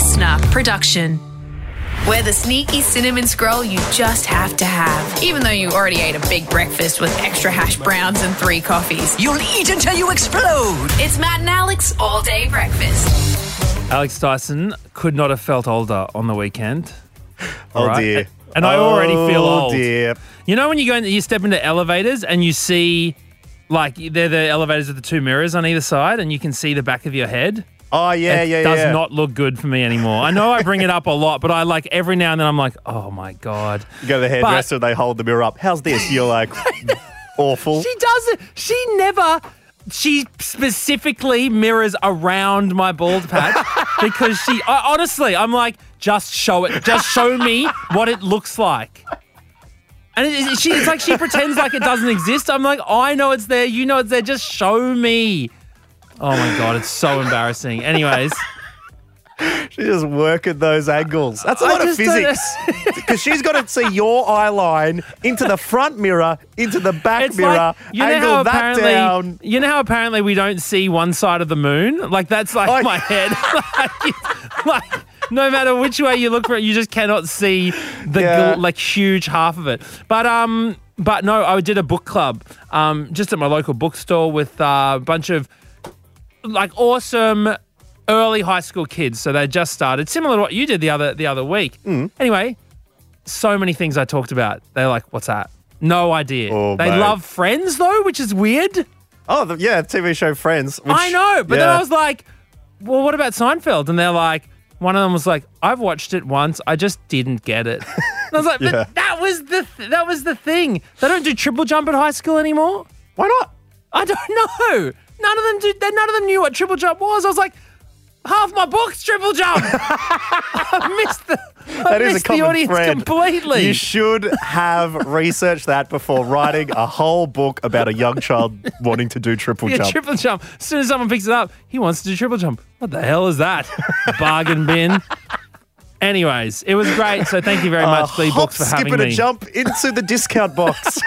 listener production. We're the sneaky cinnamon scroll you just have to have, even though you already ate a big breakfast with extra hash browns and three coffees. You'll eat until you explode. It's Matt and Alex all day breakfast. Alex Dyson could not have felt older on the weekend. Oh Right. dear. And I already oh, feel Oh, old. dear. You know when you go in, you step into elevators and you see, like, they're the elevators with the two mirrors on either side, and you can see the back of your head. Oh yeah, it yeah, It does yeah. not look good for me anymore. I know I bring it up a lot, but I like every now and then I'm like, oh my god. You go to the hairdresser, they hold the mirror up. How's this? You're like, awful. She does it. She never. She specifically mirrors around my bald patch because she. I, honestly, I'm like, just show it. Just show me what it looks like. And it- she, it's like she pretends like it doesn't exist. I'm like, I know it's there. You know it's there. Just show me. Oh my god, it's so embarrassing. Anyways, She just working those angles. That's a I lot of physics. Because she's got to see your eye line into the front mirror, into the back it's mirror, like you know angle that down. you know how apparently we don't see one side of the moon. Like that's like Oh, my head. like, like, no matter which way you look for it, you just cannot see the Yeah. like huge half of it. But um, but no, I did a book club um just at my local bookstore with uh, a bunch of like awesome early high school kids. So they just started, similar to what you did the other the other week. Mm. Anyway, so many things I talked about. They're like, "What's that?" No idea. Oh, they mate. love Friends though, which is weird. Oh, the, yeah, TV show Friends. which- I know, but then. I was like, "Well, what about Seinfeld?" And they're like, one of them was like, "I've watched it once. I just didn't get it." And I was like, "But Yeah. that was the th- that was the thing. They don't do triple jump at high school anymore." Why not? I don't know. None of them did. None of them knew what triple jump was. I was like, half my book's triple jump. I missed the. I That is a missed the audience thread. completely. You should have researched that before writing a whole book about a young child wanting to do triple yeah, jump. triple jump. As soon as someone picks it up, he wants to do triple jump. What the hell is that? Bargain bin. Anyways, it was great. So thank you very Uh, much, Lee hop, Books, for skip having and a me. jump into the discount box.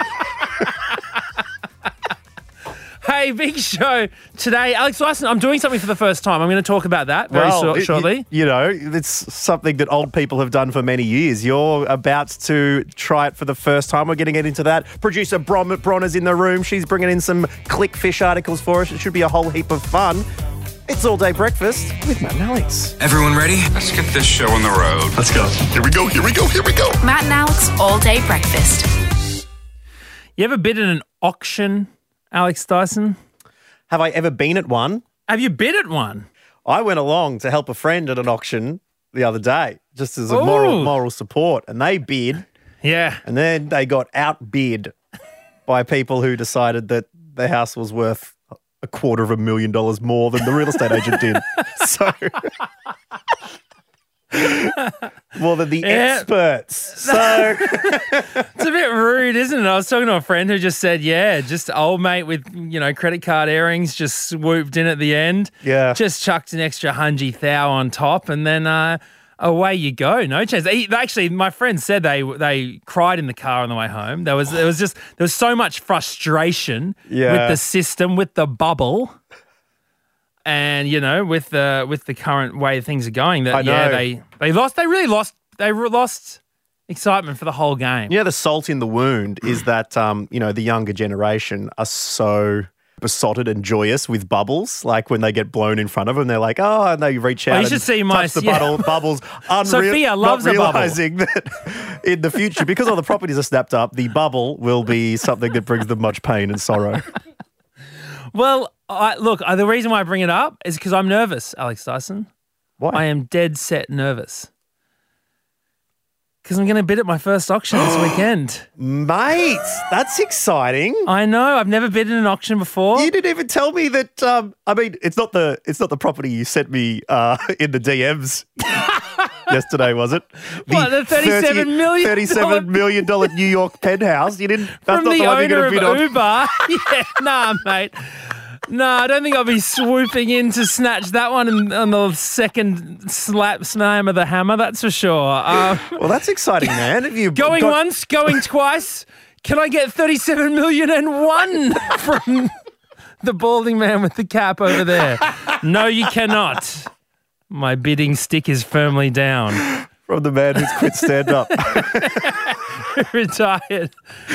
Hey, big show today. Alex Dyson, I'm doing something for the first time. I'm going to talk about that very Well, short- it- shortly. You, you know, it's something that old people have done for many years. You're about to try it for the first time. We're going to get into that. Producer Bron, Bron is in the room. She's bringing in some clickfish articles for us. It should be a whole heap of fun. It's all day breakfast with Matt and Alex. Everyone ready? Let's get this show on the road. Let's go. Here we go. Here we go. Here we go. Matt and Alex all day breakfast. You ever bid in an auction, Alex Dyson? Have I ever been at one? Have you been at one? I went along to help a friend at an auction the other day, just as a moral moral support, and they bid, Yeah. and then they got outbid by people who decided that their house was worth a quarter of a million dollars more than the real estate agent did. So more than the Yeah. experts. So It's a bit rude, isn't it? I was talking to a friend who just said, yeah, just old mate with, you know, credit card earrings just swooped in at the end. Yeah. Just chucked an extra hundred thou on top and then uh, away you go. No chance. Actually, my friend said they they cried in the car on the way home. There was there was just there was so much frustration Yeah. with the system, with the bubble. And you know, with the with the current way things are going, that yeah, they they lost. They really lost. They lost excitement for the whole game. Yeah, the salt in the wound is that um, you know the younger generation are so besotted and joyous with bubbles. Like when they get blown in front of them, they're like, "Oh," and they reach out. you and should see my- the yeah. bubble, bubbles. Unreal, Sophia loves a not bubble. realizing that in the future, because all the properties are snapped up, the bubble will be something that brings them much pain and sorrow. Well, I, look, uh, the reason why I bring it up is because I'm nervous, Alex Dyson. Why? I am dead set nervous. Because I'm going to bid at my first auction this weekend. Mate, that's exciting. I know. I've never bid in an auction before. You didn't even tell me that. Um, I mean, it's not the it's not the property you sent me uh, in the DMs yesterday, was it? What, the $37 million $37 million New York penthouse. You didn't. That's From not the the, one you're going to bid on. Uber. yeah, nah, mate. No, I don't think I'll be swooping in to snatch that one on the second slap slam of the hammer. That's for sure. Uh, Well, that's exciting, man. Have you going got- once, going twice. Can I get thirty-seven million and one from the balding man with the cap over there? No, you cannot. My bidding stick is firmly down. From the man who's quit stand up. Retired.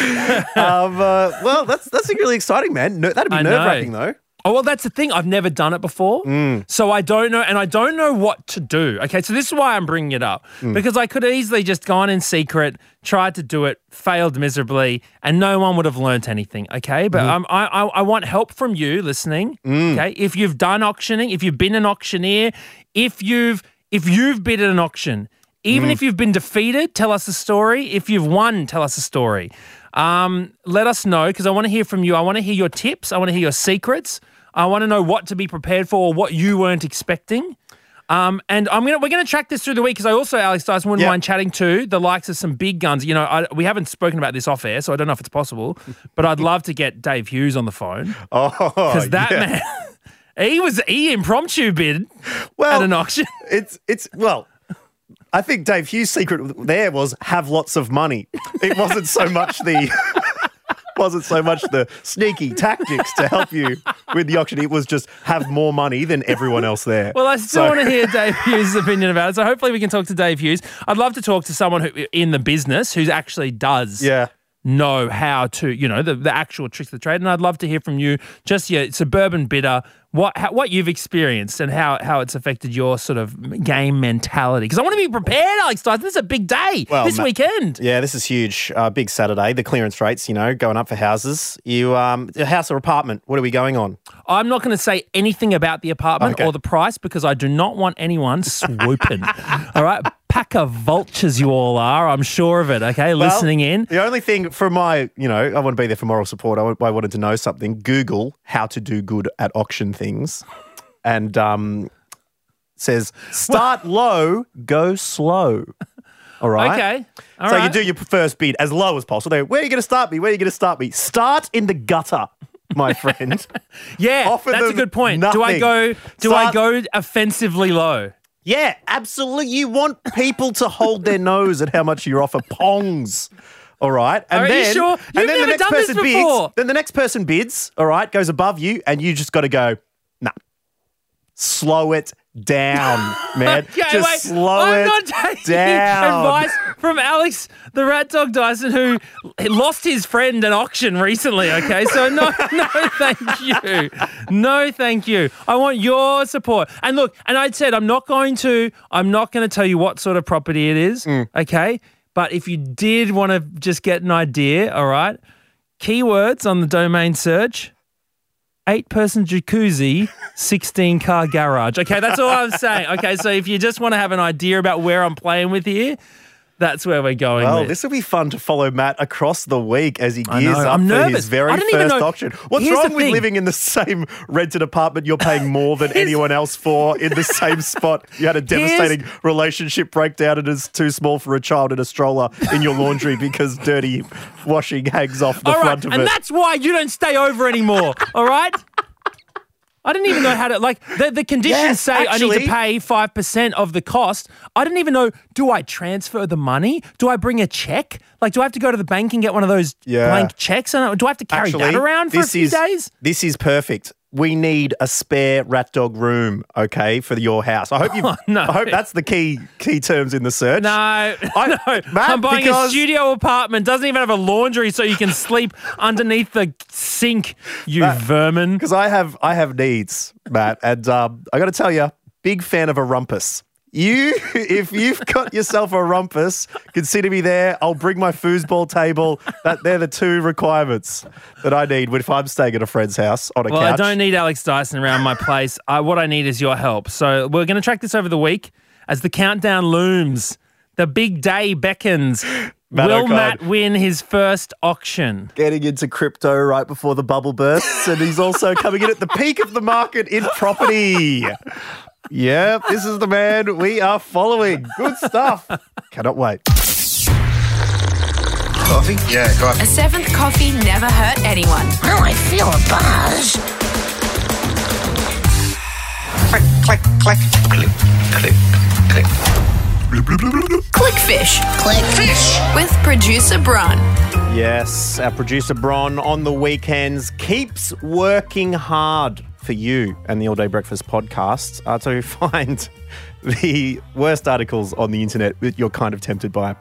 um, uh, well, that's that's really exciting, man. No, that'd be nerve wracking, though. Oh, well, that's the thing. I've never done it before. Mm. So I don't know. And I don't know what to do. Okay. So this is why I'm bringing it up mm. because I could easily just gone in secret, tried to do it, failed miserably, and no one would have learnt anything. Okay. But um, I, I, I want help from you listening. Mm. Okay. If you've done auctioning, if you've been an auctioneer, if you've, if you've bid at an auction, even if you've been defeated, tell us a story. If you've won, tell us a story. Um, let us know because I want to hear from you. I want to hear your tips. I want to hear your secrets. I want to know what to be prepared for or what you weren't expecting. Um, and I'm gonna we're gonna track this through the week because I also Alex Dyson wouldn't Yep. mind chatting to the likes of some big guns. You know, I, we haven't spoken about this off air, so I don't know if it's possible. but I'd love to get Dave Hughes on the phone Oh, because that yeah. man, he was he impromptu bid Well, at an auction. It's it's well. I think Dave Hughes' secret there was have lots of money. It wasn't so much the wasn't so much the sneaky tactics to help you with the auction. It was just have more money than everyone else there. Well, I still So- want to hear Dave Hughes' opinion about it. So hopefully we can talk to Dave Hughes. I'd love to talk to someone who in the business who actually does yeah. Know how to, you know, the, the actual tricks of the trade. And I'd love to hear from you, just your suburban bidder, what how, what you've experienced and how how it's affected your sort of game mentality. Because I want to be prepared, Alex Dyson. This is a big day Well, this ma- weekend. Yeah, this is huge. Uh, big Saturday. The clearance rates, you know, going up for houses. You, um, a house or apartment? What are we going on? I'm not going to say anything about the apartment Okay. or the price because I do not want anyone swooping. all right, pack of vultures you all are. I'm sure of it. Okay, Well, listening in. The only thing for my, you know, I want to be there for moral support. I, I wanted to know something. Google how to do good at auction things, and um, says start low, go slow. All right. Okay. All so right. you do your first bid as low as possible. They Where are you going to start me? Where are you going to start me? Start in the gutter, my friend. Yeah, Offer that's a good point. Do I go? Do I go offensively low? Yeah, absolutely. You want people to hold their nose at how much you offer pongs. All right. And Are you then, sure? and You've then the never next done this person before. bids. Then the next person bids, all right, goes above you, and you just got to go, nah. Slow it down, man. Okay, just wait. slow I'm it not taking down. advice from Alex, the rat dog Dyson, who lost his friend at auction recently. Okay, so no, no, thank you, no, thank you. I want your support. And look, and I said I'm not going to, I'm not going to tell you what sort of property it is. Mm. Okay, but if you did want to just get an idea, all right, keywords on the domain search. Eight person jacuzzi, 16 car garage. Okay, that's all I'm saying. Okay, so if you just want to have an idea about where I'm playing with here, that's where we're going Well, with. this will be fun to follow Matt across the week as he gears up I'm for nervous. his very first auction. What's Here's wrong with thing. living in the same rented apartment you're paying more than anyone else for in the same spot? You had a devastating relationship breakdown and it's too small for a child in a stroller in your laundry because dirty washing hangs off the right, front of and it. And that's why you don't stay over anymore. All right. I didn't even know how to like the, the conditions Yes, say I need to pay five percent of the cost. I didn't even know. Do I transfer the money? Do I bring a check? Like, do I have to go to the bank and get one of those Yeah. blank checks? And do I have to carry Actually, that around for a this few is, days? This is perfect. We need a spare rat dog room, okay, for your house. I hope you. Oh, no. I hope that's the key key terms in the search. No, I- no. Matt, I'm buying a studio apartment. Doesn't even have a laundry, so you can sleep underneath the sink. You vermin. because I have I have needs, Matt, and um, I got to tell you, big fan of a rumpus. You, if you've got yourself a rumpus, consider me there. I'll bring my foosball table. That they're the two requirements that I need if I'm staying at a friend's house on a Well, couch. I don't need Alex Dyson around my place. I, what I need is your help. So we're going to track this over the week as the countdown looms. The big day beckons. Matt Will Okine. Matt win his first auction? Getting into crypto right before the bubble bursts, and he's also coming in at the peak of the market in property. Yep, this is the man we are following. Good stuff. Cannot wait. Coffee? Yeah, coffee. A seventh coffee never hurt anyone. Oh, I feel a buzz. Click, click, click. Click, click, click. Bloop, bloop, bloop, bloop, bloop. Clickfish Click fish. with producer Bron. Yes, our producer Bron on the weekends keeps working hard for you and the All Day Breakfast podcast are to find the worst articles on the internet that you're kind of tempted by,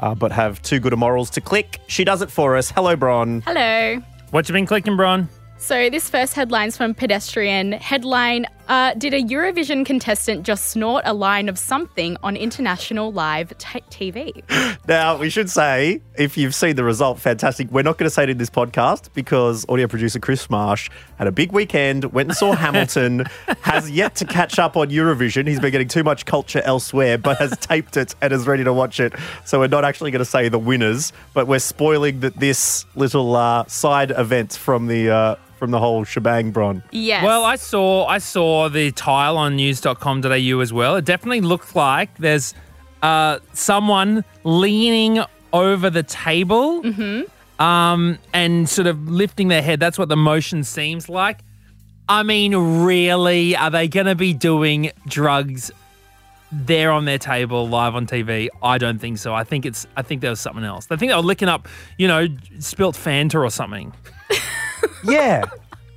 uh, but have too good a morals to click. She does it for us. Hello, Bron. Hello. What you been clicking, Bron? So this first headline's from Pedestrian. Headline: uh, Did a Eurovision contestant just snort a line of something on international live t- TV? Now, we should say, if you've seen the result, fantastic. We're not going to say it in this podcast because audio producer Chris Marsh had a big weekend, went and saw Hamilton, has yet to catch up on Eurovision. He's been getting too much culture elsewhere, but has taped it and is ready to watch it. So we're not actually going to say the winners, but we're spoiling that this little uh, side event from the uh, from the whole shebang, Bron. Yes. Well, I saw I saw the tile on news.com.au as well. It definitely looked like there's uh, someone leaning over the table um, and sort of lifting their head. That's what the motion seems like. I mean, really, are they going to be doing drugs there on their table live on TV? I don't think so. I think it's I think there was something else. I think they were licking up, you know, spilt Fanta or something. Yeah,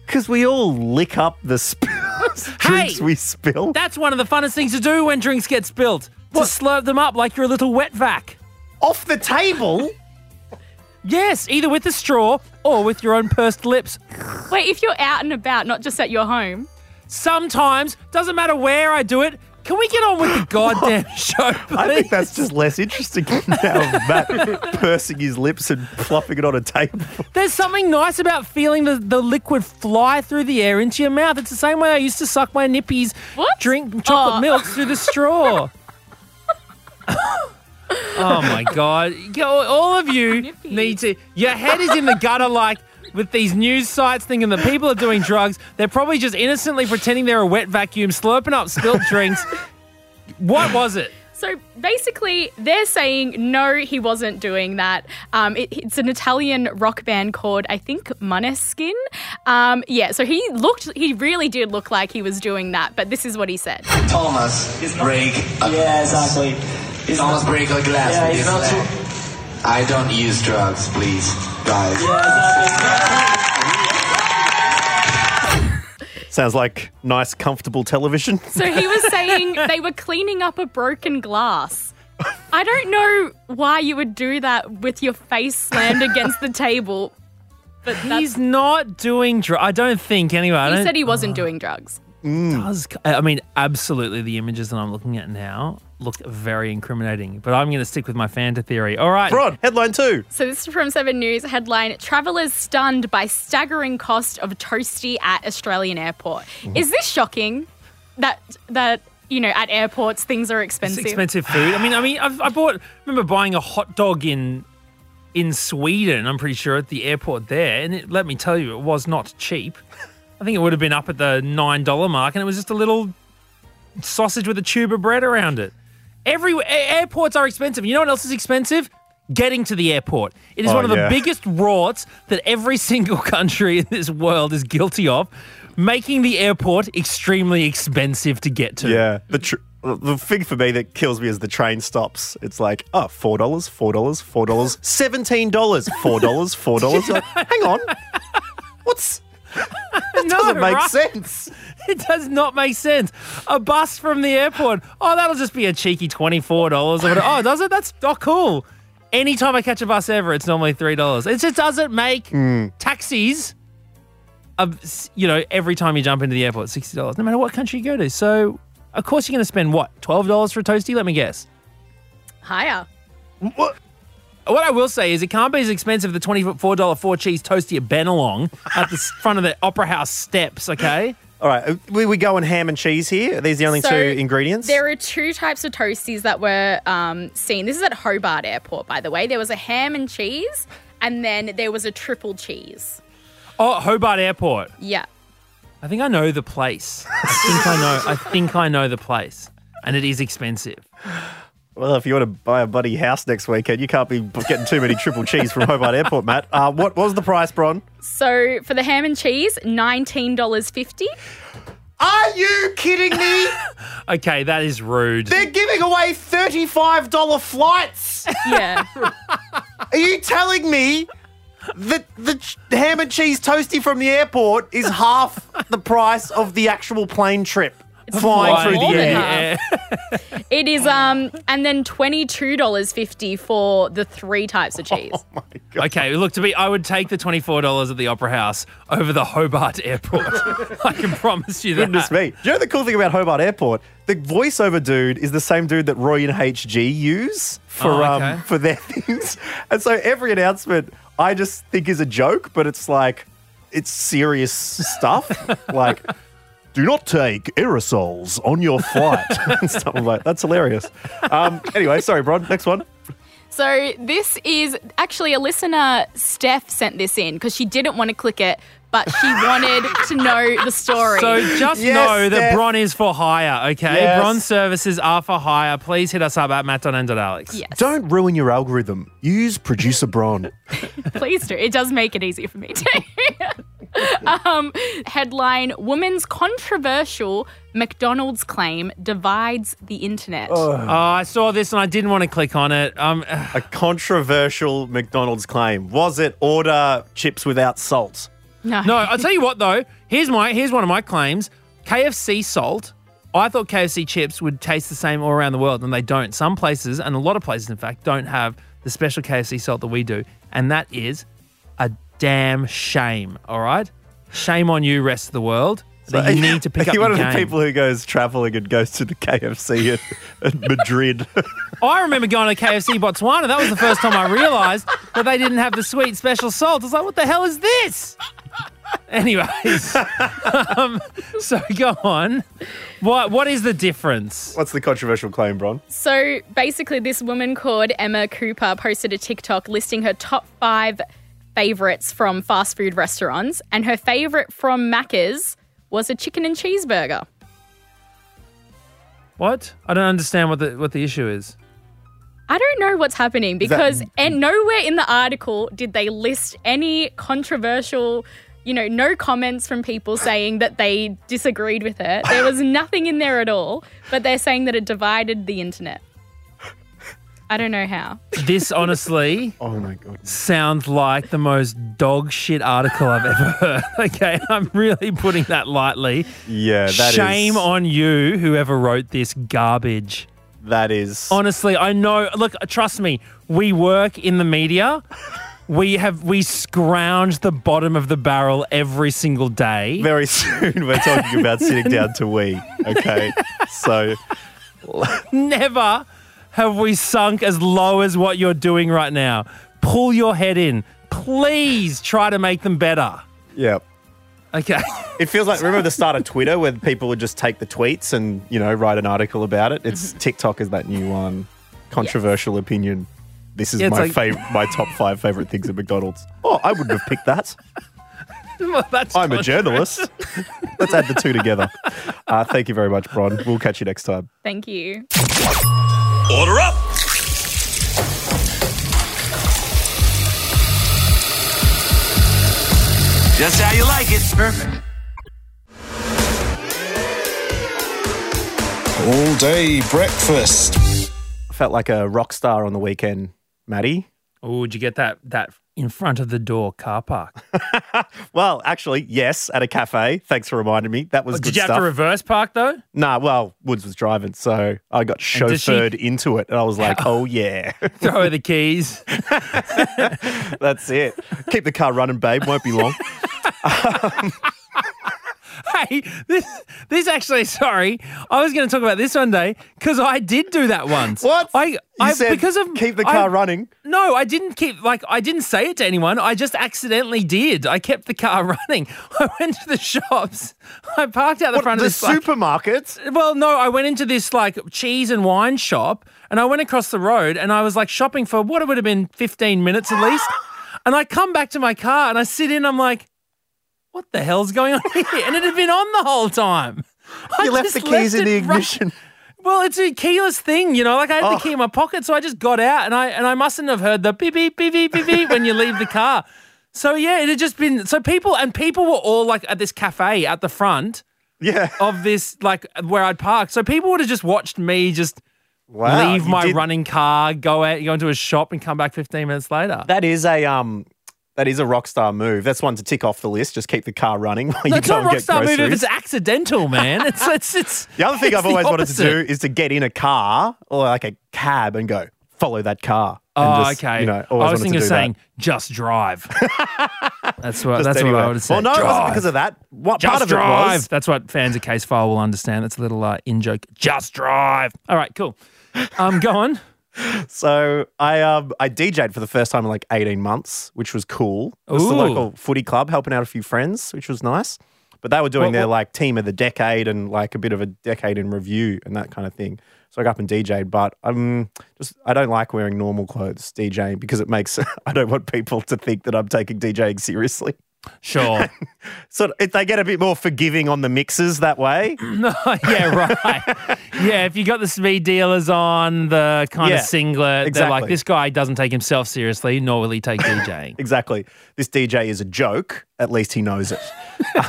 because we all lick up the sp- drinks Hey! we spill. That's one of the funnest things to do when drinks get spilt. To slurp them up like you're a little wet vac. Off the table? Yes, either with a straw or with your own pursed lips. Wait, if you're out and about, not just at your home. Sometimes, doesn't matter where I do it. Can we get on with the goddamn show, please? I think that's just less interesting now. Matt pursing his lips and flopping it on a table. There's something nice about feeling the, the liquid fly through the air into your mouth. It's the same way I used to suck my nippies, What? drink chocolate Oh. milk through the straw. oh my god! All of you need to. Your head is in the gutter, like with these news sites thinking that people are doing drugs. They're probably just innocently pretending they're a wet vacuum, slurping up spilt drinks. What was it? So basically, they're saying no, he wasn't doing that. Um, it, it's an Italian rock band called, I think, Maneskin. Um, yeah, so he looked, he really did look like he was doing that, but this is what he said. Thomas break Yeah, exactly. He's Thomas break a glass. Yeah, with he's his not leg. too- I don't use drugs, please, guys. Sounds like nice, comfortable television. So he was saying they were cleaning up a broken glass. I don't know why you would do that with your face slammed against the table, but that's, He's not doing drugs. I don't think anyway. I he don't, said he wasn't doing drugs. does. I mean, absolutely, the images that I'm looking at now look very incriminating. But I'm going to stick with my Fanta theory. All right. Bron, headline two. So this is from Seven News headline: Travelers stunned by staggering cost of toasty at Australian airport. Is this shocking? That that you know at airports things are It's expensive. expensive food. I mean, I mean, I've, I bought. Remember buying a hot dog in in Sweden. I'm pretty sure at the airport there, and it, let me tell you, it was not cheap. I think it would have been up at the nine dollar mark, and it was just a little sausage with a tube of bread around it. Every airports are expensive. You know what else is expensive? Getting to the airport. It is Oh, one of the biggest rorts that every single country in this world is guilty of, making the airport extremely expensive to get to. Yeah. The tr- the thing for me that kills me is the train stops. It's like, oh, $4, $4, $4, $17, $4, $4. Hang on. What's. no, doesn't make right? sense. It does not make sense. A bus from the airport. Oh, that'll just be a cheeky twenty-four dollars. Oh, does it? That's oh cool. Anytime I catch a bus ever, it's normally three dollars. It just doesn't make taxis. Uh, you know, every time you jump into the airport, sixty dollars, no matter what country you go to. So, of course, you're going to spend what twelve dollars for a toasty? Let me guess. Higher. What? What I will say is, it can't be as expensive the twenty-four dollar four cheese toasty at Bennelong at the front of the Opera House steps. Okay. All right. uh, We, we go on ham and cheese here. These are these the only So, two ingredients? There are two types of toasties that were um, seen. This is at Hobart Airport, by the way. There was a ham and cheese, and then there was a triple cheese. Oh, Hobart Airport. Yeah. I think I know the place. I think I know. I think I know the place, and it is expensive. Well, if you want to buy a buddy house next weekend, you can't be getting too many triple cheese from Hobart Airport, Matt. Uh, what was the price, Bron? So for the ham and cheese, nineteen dollars fifty. Are you kidding me? Okay, that is rude. They're giving away $35 flights. Yeah. Are you telling me the the ham and cheese toasty from the airport is half the price of the actual plane trip flying Flying through the air. half. It is um and then twenty two dollars fifty for the three types of cheese. Okay, look to me, I would take the twenty four dollars at the Opera House over the Hobart Airport. I can promise you that. Goodness me. Do you know the cool thing about Hobart Airport? The voiceover dude is the same dude that Roy and HG use for Oh, okay. um for their things. And so every announcement I just think is a joke, but it's like it's serious stuff. like do not take aerosols on your flight and stuff I'm like that's hilarious. Um, anyway, sorry, Bron. Next one. So this is actually a listener, Steph, sent this in because she didn't want to click it, but she wanted to know the story. So just Yes, know that Steph. Bron is for hire, okay? Yes. Bron services are for hire. Please hit us up at matt.n.alex. yes, Don't ruin your algorithm. Use producer Bron. please do. It does make it easier for me too. Um, headline: Woman's controversial McDonald's claim divides the internet. Oh, I saw this and I didn't want to click on it. Um, A controversial McDonald's claim. Was it order chips without salt? No, no, I'll tell you what though. Here's my here's one of my claims. KFC salt. I thought KFC chips would taste the same all around the world, and they don't. Some places, and a lot of places, in fact, don't have the special KFC salt that we do, and that is a damn shame. All right, shame on you, rest of the world. That you need to pick Are up you your one of the people who goes traveling and goes to the KFC in, at Madrid? I remember going to KFC Botswana. That was the first time I realised that they didn't have the sweet special salt. I was like, what the hell is this? Anyways, um, so go on. What what is the difference? What's the controversial claim, Bron? So basically, this woman called Emma Cooper posted a TikTok listing her top five favorites from fast food restaurants, and her favorite from Macca's was a chicken and cheeseburger. What? I don't understand what the what the issue is. I don't know what's happening that- because and nowhere in the article did they list any controversial, you know, no comments from people saying that they disagreed with it. There was nothing in there at all, but they're saying that it divided the internet. I don't know how. This honestly Oh my god. sounds like the most dog shit article I've ever heard. Okay, I'm really putting that lightly. Yeah, that is Shame on you, whoever wrote this garbage. that is Honestly, I know. Look, trust me. We work in the media. We have we scrounge the bottom of the barrel every single day. very soon. We're talking about sitting down to we. Okay, so Never have we sunk as low as what you're doing right now. Pull your head in. Please try to make them better. Yep. Okay. It feels like remember the start of Twitter where people would just take the tweets and you know write an article about it. It's TikTok is that new one. Controversial opinion. This is Yeah, my like- fav- my top five favorite things at McDonald's. Oh, I wouldn't have picked that. Well, that's I'm a journalist. Let's add the two together. Uh, thank you very much, Bron. We'll catch you next time. Thank you. Order up! Just how you like it. Perfect. All day breakfast. I felt like a rock star on the weekend, Maddie. Oh, did you get that that in front of the door car park? Well, actually, yes, at a cafe. Thanks for reminding me. That was oh, good did you stuff. have to reverse park though? Nah, well, Woods was driving, so I got does she- chauffeured into it, and I was like, "Oh yeah, Throw her the keys. that's it. Keep the car running, babe. Won't be long." Um, hey, this this actually sorry. I was going to talk about this one day because I did do that once. What? I, You I said because of keep the I- car running. No, I didn't keep like I didn't say it to anyone. I just accidentally did. I kept the car running. I went to the shops. I parked out the What, front the of this like- supermarket. well, no, I went into this like cheese and wine shop and I went across the road and I was like shopping for what it would have been 15 minutes at least. and I come back to my car and I sit in, I'm like, what the hell's going on here? And it had been on the whole time. I You left the keys in the ignition. Well, it's a keyless thing, you know. Like I had Oh. the key in my pocket, so I just got out, and I and I mustn't have heard the beep beep beep beep beep beep when you leave the car. So yeah, it had just been so people and people were all like at this cafe at the front Yeah. of this like where I'd parked. So people would have just watched me just Wow. leave my did- running car, go out, go into a shop, and come back 15 minutes later. That is a um. That is a rock star move. That's one to tick off the list. Just keep the car running while No, you it's go not and rock star move if it's accidental, man. It's it's it's. The other thing I've always wanted to do is to get in a car or like a cab and go follow that car. Oh, just, okay. You know, I was thinking of saying that. just drive. that's what that's anyway. what I would have said. Well, no, it wasn't because of that. What Just part of drive. it was? That's what fans of Casefile will understand. That's a little uh, in joke. Just drive. All right, cool. Um, go on. So I um I DJ'd for the first time in like 18 months, which was cool. It was the Ooh. local footy club helping out a few friends, which was nice. But they were doing What- their what- like team of the decade and like a bit of a decade in review and that kind of thing. So I got up and DJ'd, but I'm just I don't like wearing normal clothes DJing because it makes I don't want people to think that I'm taking DJing seriously. Sure. So if they get a bit more forgiving on the mixes that way. no, yeah, right. yeah, if you got the speed dealers on the kind Yeah, of singlet, they're like, this guy doesn't take himself seriously, nor will he take DJing. Exactly. This DJ is a joke. At least he knows it.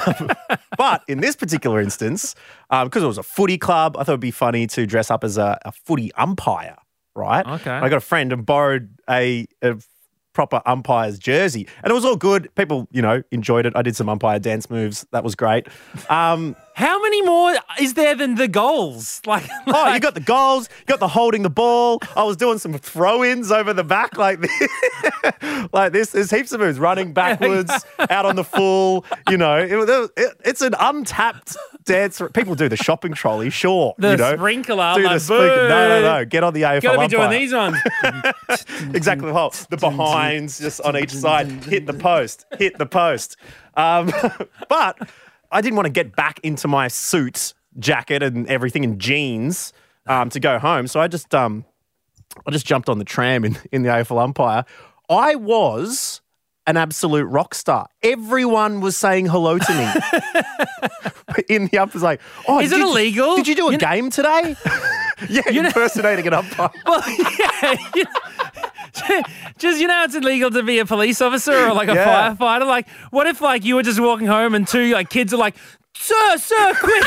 Um, but in this particular instance, because it was a footy club, I thought it'd be funny to dress up as a, a footy umpire, right? Okay. I got a friend and borrowed a, a proper umpire's jersey, and it was all good. People, you know, enjoyed it. I did some umpire dance moves. That was great. Um, How many more is there than the goals? Like, Oh, you got the goals, you got the holding the ball. I was doing some throw-ins over the back like this. like this. There's heaps of moves, running backwards, out on the full. You know, it, it, it's an untapped dance. People do the shopping trolley, sure. The you know. sprinkler, Do like, the sprinkler. No, no, no. Get on the AFL Gotta be doing these ones. exactly the whole the behinds just on each side hit the post hit the post um, but i didn't want to get back into my suit jacket and everything and jeans um, to go home so i just um, i just jumped on the tram in, in the afl umpire i was an absolute rock star. Everyone was saying hello to me in the umpire's like, oh, Is it illegal? Did you do a You know- game today? yeah, you impersonating an umpire. Well, yeah. you know, just you know, it's illegal to be a police officer or like a Yeah. firefighter. Like, what if like you were just walking home and two like kids are like, "Sir, sir, quick!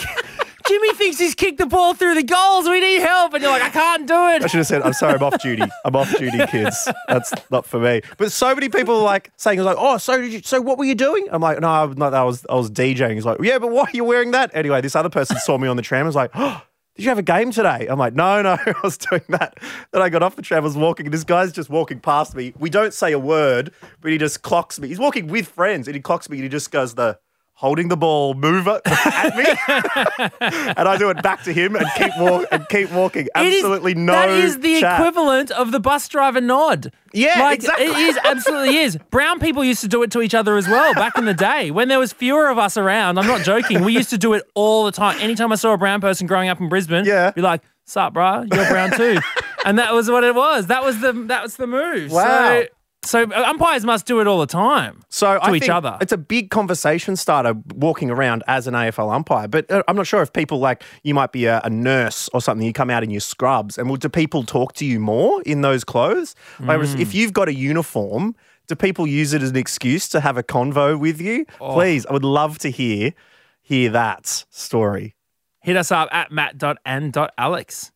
Jimmy thinks he's kicked the ball through the goals. We need help." And you're like, "I can't do it. I should have said, I'm sorry, I'm off duty. I'm off duty, kids. That's not for me. But so many people like saying, like, oh, so did you, so what were you doing? I'm like, no, I'm not, I was, I was DJing. He's like, yeah, but why are you wearing that? Anyway, this other person saw me on the tram and was like, oh, did you have a game today? I'm like, no, no, I was doing that. Then I got off the tram, I was walking, and this guy's just walking past me. We don't say a word, but he just clocks me. He's walking with friends, and he clocks me, and he just goes, the holding the ball mover at me. and I do it back to him and keep walk and keep walking. It is- Absolutely no That is the chat. equivalent of the bus driver nod. Yeah, like, exactly. It is absolutely is. Brown people used to do it to each other as well back in the day when there was fewer of us around. I'm not joking. We used to do it all the time. Anytime I saw a brown person growing up in Brisbane, Yeah. be like, "Sup, bruh? You're brown too," and that was what it was. That was the that was the move. Wow. So, so umpires must do it all the time. So to I each other. It's a big conversation starter walking around as an AFL umpire. But uh, I'm not sure if people like you might be a, a nurse or something. You come out in your scrubs, and will, do people talk to you more in those clothes? Whereas Mm. if you've got a uniform, do people use it as an excuse to have a convo with you? Oh. Please, I would love to hear hear that story. Hit us up at matt.and.alex.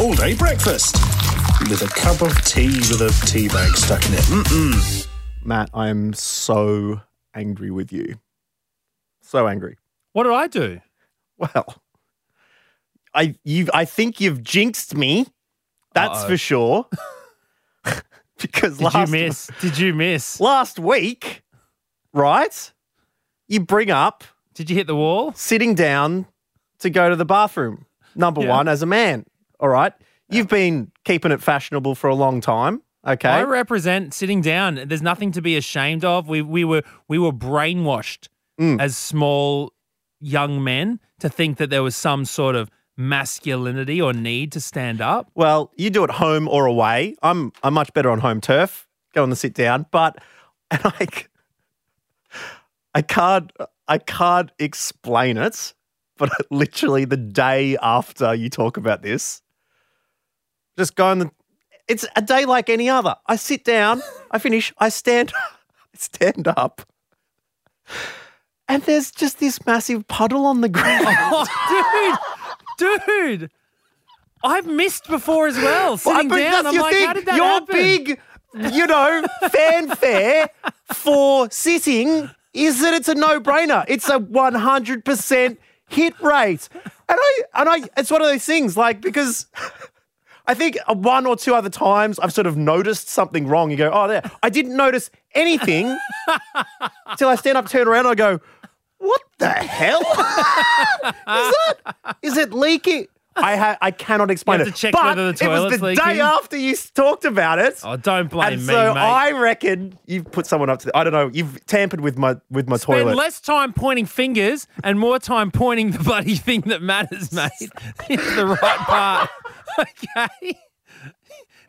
All day breakfast with a cup of tea with a tea bag stuck in it. Mm-mm. Matt, I am so angry with you. So angry. What did I do? Well, I you I think you've jinxed me. That's Uh-oh. for sure. because Did last you miss? Did you miss? last week, right? You bring up Did you hit the wall? sitting down to go to the bathroom. Number Yeah. one, as a man. All right. You've been keeping it fashionable for a long time. Okay. I represent sitting down. There's nothing to be ashamed of. We we were we were brainwashed Mm. as small young men to think that there was some sort of masculinity or need to stand up. Well, you do it home or away. I'm I'm much better on home turf. Go on the sit down, but and I I can't I can't explain it. But literally the day after you talk about this, just go on the. It's a day like any other. I sit down, I finish, I stand, I stand up, and there's just this massive puddle on the ground. Oh, dude, Dude, I've missed before as well. Sitting But down, I'm like, thing. how did that Your happen? big, you know, fanfare for sitting is that it's a no-brainer. It's a 100% hit rate. And I and I it's one of those things like because I think uh, one or two other times I've sort of noticed something wrong. You go, "Oh, there." I didn't notice anything till I stand up, turn around, and I go, "What the hell? is that? Is it leaking?" I ha- I cannot explain have it. to check but whether the it was the leaking. day after you talked about it. Oh, don't blame and me, so mate. I reckon you've put someone up to. The, I don't know. You've tampered with my with my toilet. Spend toilet. less time pointing fingers and more time pointing the bloody thing that matters, mate, it's the right part. Okay.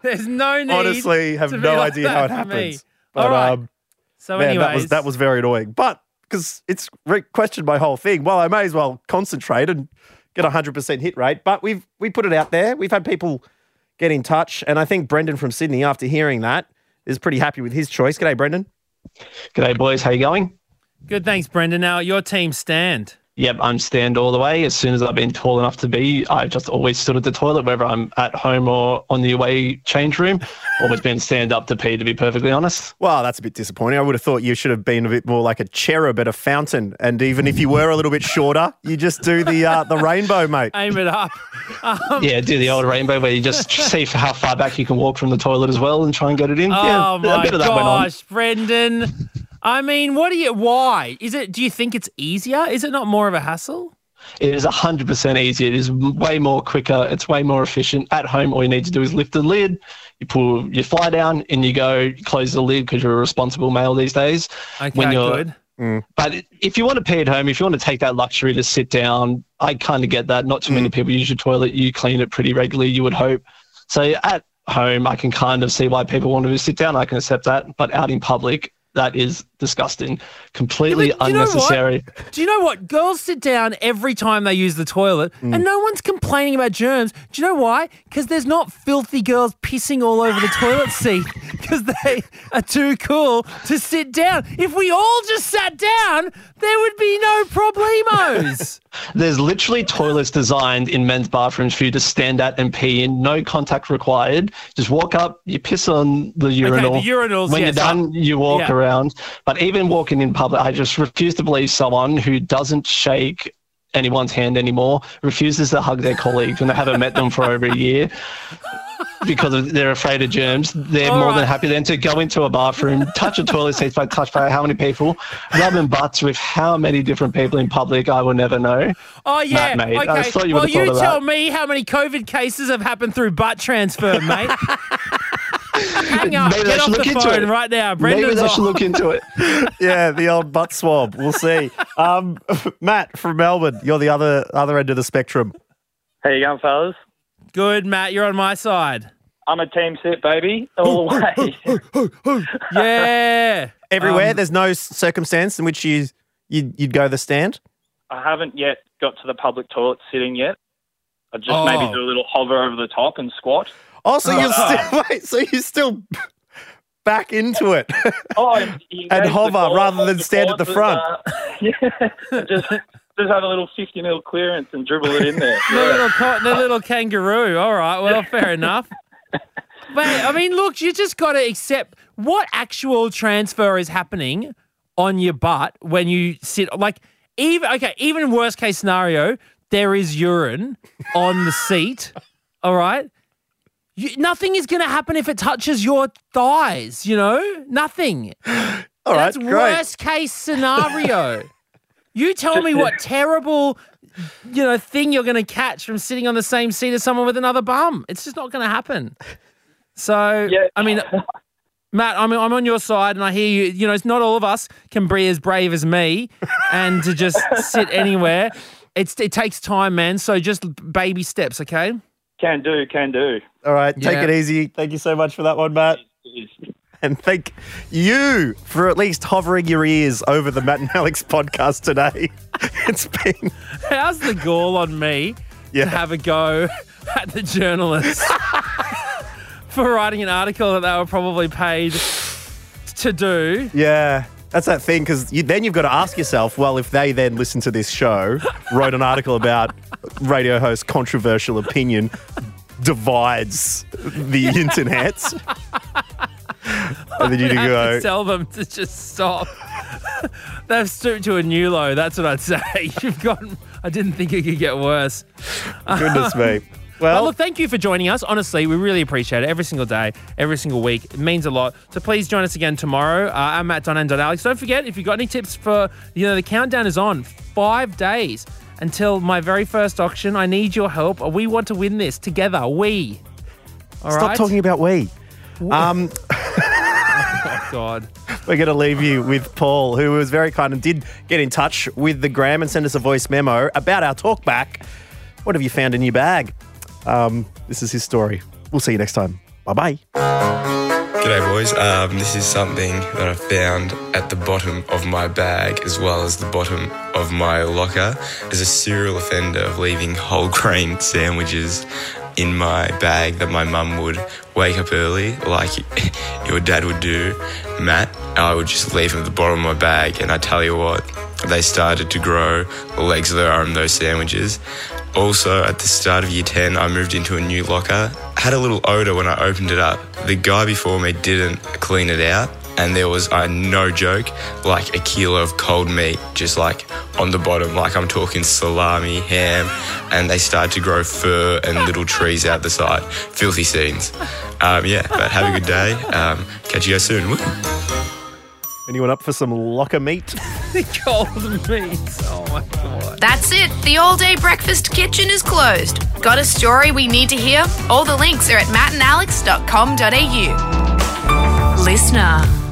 There's no need. Honestly, have no like idea how it happens. But All right. um, so, man, anyways, that was that was very annoying. But because it's re- questioned my whole thing, well, I may as well concentrate and get a hundred percent hit rate. But we've we put it out there. We've had people get in touch, and I think Brendan from Sydney, after hearing that, is pretty happy with his choice. G'day, Brendan. G'day, boys. How you going? good. Thanks, Brendan. Now your team stand. Yep, I'm stand all the way. As soon as I've been tall enough to be, I've just always stood at the toilet, whether I'm at home or on the away change room. Always been stand up to pee, to be perfectly honest. Well, that's a bit disappointing. I would have thought you should have been a bit more like a cherub at a fountain, and even if you were a little bit shorter, you just do the uh, the rainbow, mate. Aim it up. Um, Yeah, do the old rainbow where you just see how far back you can walk from the toilet as well and try and get it in. yeah, Oh a my bit of that went on. gosh, Brendan. I mean, what do you? Why is it? Do you think it's easier? Is it not more of a hassle? It is 100% easier. It is way more quicker. It's way more efficient. At home, all you need to do is lift the lid, you pull your fly down, and you go you close the lid because you're a responsible male these days. Okay, good. Mm. But if you want to pee at home, if you want to take that luxury to sit down, I kind of get that. Not too many mm. people use your toilet. You clean it pretty regularly, you would hope. So at home, I can kind of see why people want to sit down. I can accept that. But out in public, that is disgusting. Completely Yeah, but you know unnecessary. Do you know what? Girls sit down every time they use the toilet and mm. no one's complaining about germs. Do you know why? Because there's not filthy girls pissing all over the toilet seat because they are too cool to sit down. If we all just sat down, there would be no problemos. There's literally toilets designed in men's bathrooms for you to stand at and pee in, no contact required. Just walk up, you piss on the urinal. Okay, the urinals, When yes, you're done, you walk yeah. around. But even walking in public, I just refuse to believe someone who doesn't shake anyone's hand anymore, refuses to hug their colleagues when they haven't met them for over a year. Because of, they're afraid of germs, they're All more right. than happy then to go into a bathroom, touch a toilet seat by touch by how many people, rubbing butts with how many different people in public, I will never know. Oh yeah. Matt, mate, okay. I thought you well, you tell me how many COVID cases have happened through butt transfer, mate. Hang up. Maybe Get off should the look into phone it. right now. Maybe Brendan's they off. should look into it. yeah, the old butt swab. We'll see. Um, Matt from Melbourne, you're the other other end of the spectrum. How you going, fellas? Good, Matt. You're on my side. I'm a team sit, baby, all the way. Yeah. Everywhere, Um, there's no circumstance in which you you'd, you'd go the stand. I haven't yet got to the public toilet sitting yet. I just Oh. maybe do a little hover over the top and squat. Oh, so you're still wait, so you're still back into it. Oh, and, And hover core- rather than stand at the front. and, uh, yeah, just just have a little 50 mil clearance and dribble it in there. The little, co- the little kangaroo. All right. Well, fair enough. But I mean, look, you just got to accept what actual transfer is happening on your butt when you sit. Like, even okay, even worst case scenario, there is urine on the seat. All right. You, nothing is going to happen if it touches your thighs. You know, nothing. All right, That's worst case scenario. you tell me what terrible, you know, thing you're going to catch from sitting on the same seat as someone with another bum. It's just not going to happen. So, I mean, Matt, I'm, I'm on your side, and I hear you. You know, it's not all of us can be as brave as me, and to just sit anywhere. It's it takes time, man. So just baby steps, okay? Can do, can do. All right, take Yeah. it easy. Thank you so much for that one, Matt. And thank you for at least hovering your ears over the Matt and Alex podcast today. It's been How's the gall on me Yeah. to have a go at the journalists for writing an article that they were probably paid to do? Yeah. That's that thing because you, then you've got to ask yourself, well, if they then listen to this show, wrote an article about radio host controversial opinion divides the internet. and then you go, tell them to just stop. They've stooped to a new low. That's what I'd say. You've gotten. I didn't think it could get worse. goodness me. Well, Well, look, thank you for joining us. Honestly, we really appreciate it every single day, every single week. It means a lot. So please join us again tomorrow. Uh, I'm Matt Don and Don Alex. Don't forget, if you've got any tips for, you know, the countdown is on. Five days until my very first auction. I need your help. We want to win this together. We. All stop right? talking about we. Um, Oh, God. We're going to leave you with Paul, who was very kind and did get in touch with the Gram and send us a voice memo about our talkback. What have you found in your bag? Um, this is his story. We'll see you next time. Bye bye. G'day, boys. Um, this is something that I found at the bottom of my bag as well as the bottom of my locker. As a serial offender of leaving whole grain sandwiches in my bag that my mum would wake up early, like your dad would do, Matt. I would just leave them at the bottom of my bag, and I tell you what, they started to grow the legs of their arm, those sandwiches. Also, at the start of year 10, I moved into a new locker. Had a little odor when I opened it up. The guy before me didn't clean it out, and there was, uh, no joke, like a kilo of cold meat just like on the bottom, like I'm talking salami, ham, and they started to grow fur and little trees out the side. Filthy scenes. Um, yeah, but have a good day. Um, catch you guys soon. Woo. Anyone up for some locker meat? Cold meat. Oh, my God. That's it. The all day breakfast kitchen is closed. Got a story we need to hear? All the links are at mattandalex.com.au. Listener.